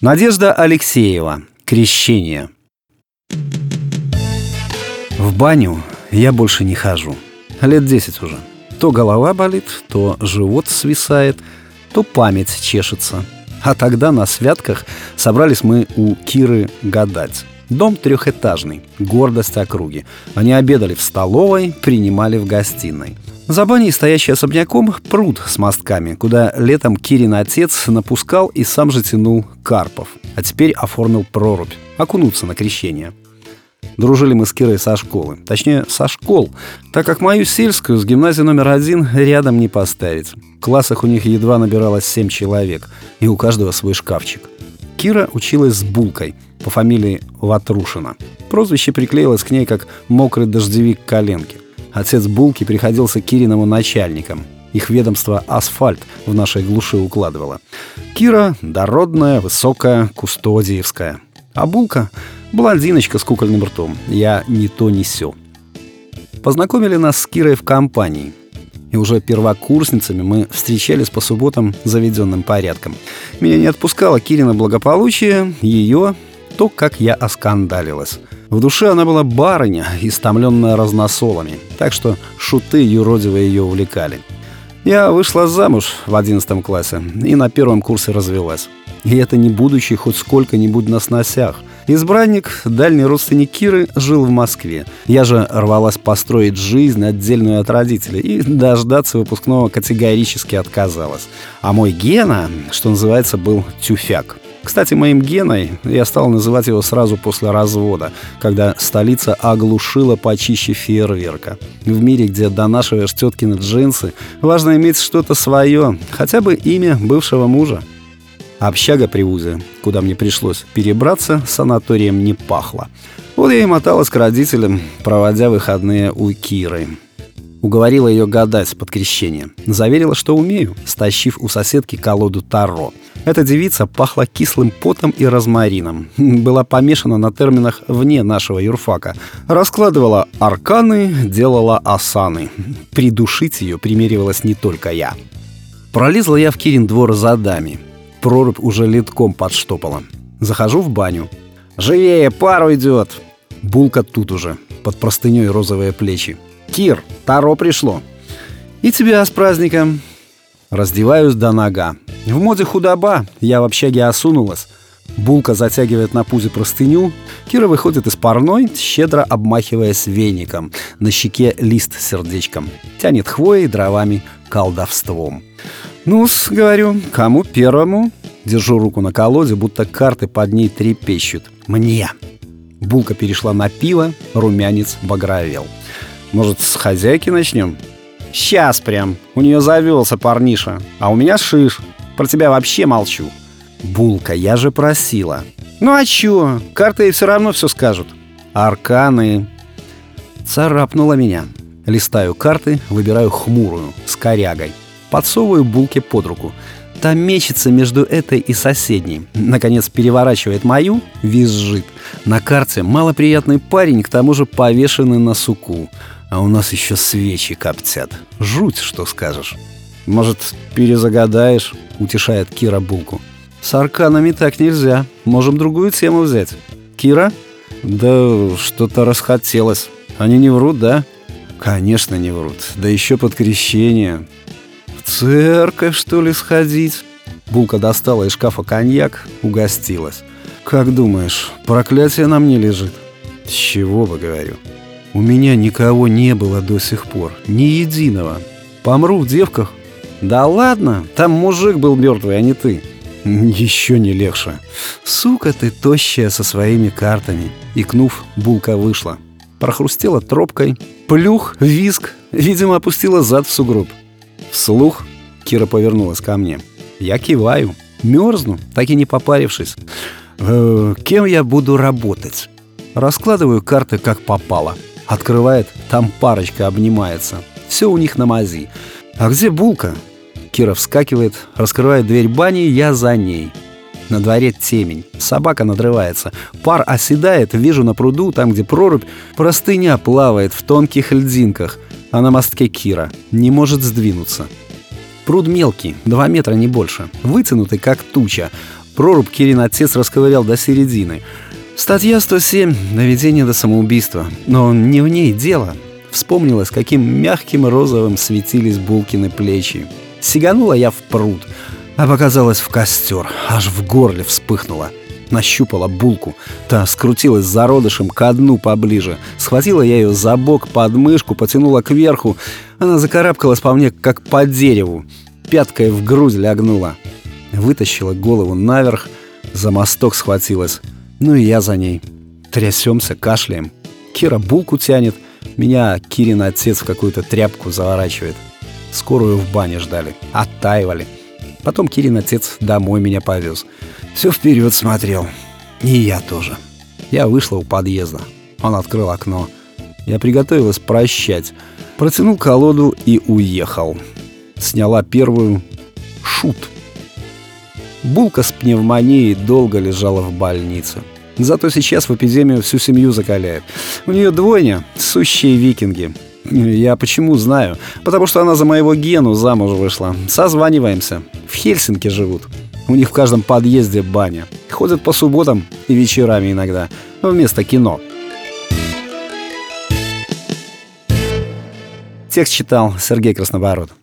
Надежда Алексеева. Крещение. В баню я больше не хожу. Лет десять уже. То голова болит, то живот свисает, то память чешется. А тогда на святках собрались мы у Киры гадать. Дом трехэтажный, гордость округи. Они обедали в столовой, принимали в гостиной. За баней, стоящий особняком, пруд с мостками, куда летом Кирин отец напускал и сам же тянул карпов. А теперь оформил прорубь, окунуться на крещение. Дружили мы с Кирой со школы. Точнее, со школ, так как мою сельскую с гимназией номер один рядом не поставить. В классах у них едва набиралось семь человек, и у каждого свой шкафчик. Кира училась с Булкой по фамилии Ватрушина. Прозвище приклеилось к ней как «мокрый дождевик коленки». Отец Булки приходился Кириному начальником. Их ведомство «Асфальт» в нашей глуши укладывало. Кира – дородная, высокая, кустодиевская. А Булка – блондиночка с кукольным ртом. Я не то не сё. Познакомили нас с Кирой в компании. И уже первокурсницами мы встречались по субботам заведенным порядком. Меня не отпускало Кирина благополучие, ее – то, как я оскандалилась. В душе она была барыня, истомленная разносолами, так что шуты юродивые ее увлекали. Я вышла замуж в одиннадцатом классе и на первом курсе развелась. И это не будучи хоть сколько-нибудь на сносях. Избранник, дальний родственник Киры, жил в Москве. Я же рвалась построить жизнь отдельную от родителей и дождаться выпускного категорически отказалась. А мой Гена, что называется, был тюфяк. Кстати, моим Геной я стал называть его сразу после развода, когда столица оглушила почище фейерверка. В мире, где донашиваешь теткины джинсы, важно иметь что-то свое, хотя бы имя бывшего мужа. Общага при ВУЗе, куда мне пришлось перебраться, санаторием не пахло. Вот я и моталась к родителям, проводя выходные у Киры. Уговорила ее гадать под крещение. Заверила, что умею, стащив у соседки колоду Таро. Эта девица пахла кислым потом и розмарином. Была помешана на терминах вне нашего юрфака. Раскладывала арканы, делала асаны. Придушить ее примеривалась не только я. Пролезла я в Кирин двор за дами. Прорубь уже литком подштопала. Захожу в баню. «Живее, пару идет!» Булка тут уже, под простыней розовые плечи. «Кир, Таро пришло!» «И тебя с праздником!» Раздеваюсь до нога. В моде худоба, я в общаге осунулась. Булка затягивает на пузе простыню. Кира выходит из парной, щедро обмахиваясь веником. На щеке лист сердечком. Тянет хвоей, дровами, колдовством. ну говорю, кому первому?» Держу руку на колоде, будто карты под ней трепещут. «Мне!» Булка перешла на пиво, румянец багровел. «Может, с хозяйки начнем?» «Сейчас прям. У нее завелся парниша. А у меня шиш. Про тебя вообще молчу». «Булка, я же просила». «Ну а чё? Карты все равно все скажут». «Арканы». Царапнула меня. Листаю карты, выбираю хмурую, с корягой. Подсовываю булке под руку. Та мечется между этой и соседней. Наконец переворачивает мою, визжит. На карте малоприятный парень, к тому же повешенный на суку. А у нас еще свечи коптят. Жуть, что скажешь. Может, перезагадаешь? Утешает Кира булку. С арканами так нельзя. Можем другую тему взять. Кира? Да что-то расхотелось. Они не врут, да? Конечно, не врут. Да еще под крещение. Церковь, что ли, сходить? Булка достала из шкафа коньяк, угостилась. Как думаешь, проклятие на мне лежит? С чего бы, говорю. У меня никого не было до сих пор. Ни единого. Помру в девках. Да ладно, там мужик был мертвый, а не ты. Еще не легче. Сука ты тощая со своими картами. Икнув, булка вышла. Прохрустела тропкой. Плюх, виск. Видимо, опустила зад в сугроб. Вслух Кира повернулась ко мне. Я киваю. Мерзну, так и не попарившись. Э, кем я буду работать? Раскладываю карты как попало. Открывает, там парочка обнимается. Все у них на мази. А где булка? Кира вскакивает, раскрывает дверь бани, я за ней. На дворе темень. Собака надрывается. Пар оседает, вижу на пруду, там, где прорубь, простыня плавает в тонких льдинках, а на мостке Кира. Не может сдвинуться. Пруд мелкий, два метра не больше. Вытянутый, как туча. Проруб Кирин отец расковырял до середины. Статья 107 «Наведение до самоубийства». Но не в ней дело. Вспомнилось, каким мягким розовым светились Булкины плечи. Сиганула я в пруд, а показалась в костер. Аж в горле вспыхнула. Нащупала булку. Та скрутилась зародышем ко дну поближе. Схватила я ее за бок под мышку, потянула кверху. Она закарабкалась по мне, как по дереву. Пяткой в грудь лягнула. Вытащила голову наверх, за мосток схватилась. Ну и я за ней. Трясемся, кашляем. Кира булку тянет, меня Кирин отец в какую-то тряпку заворачивает. Скорую в бане ждали, оттаивали. Потом Кирин отец домой меня повез. Все вперед смотрел. И я тоже. Я вышла у подъезда. Он открыл окно. Я приготовилась прощать. Протянул колоду и уехал. Сняла первую шут. Булка с пневмонией долго лежала в больнице. Зато сейчас в эпидемию всю семью закаляет. У нее двойня, сущие викинги. Я почему знаю? Потому что она за моего Гену замуж вышла. Созваниваемся. В Хельсинки живут. У них в каждом подъезде баня. Ходят по субботам и вечерами иногда. Вместо кино. Текст читал Сергей Краснобород.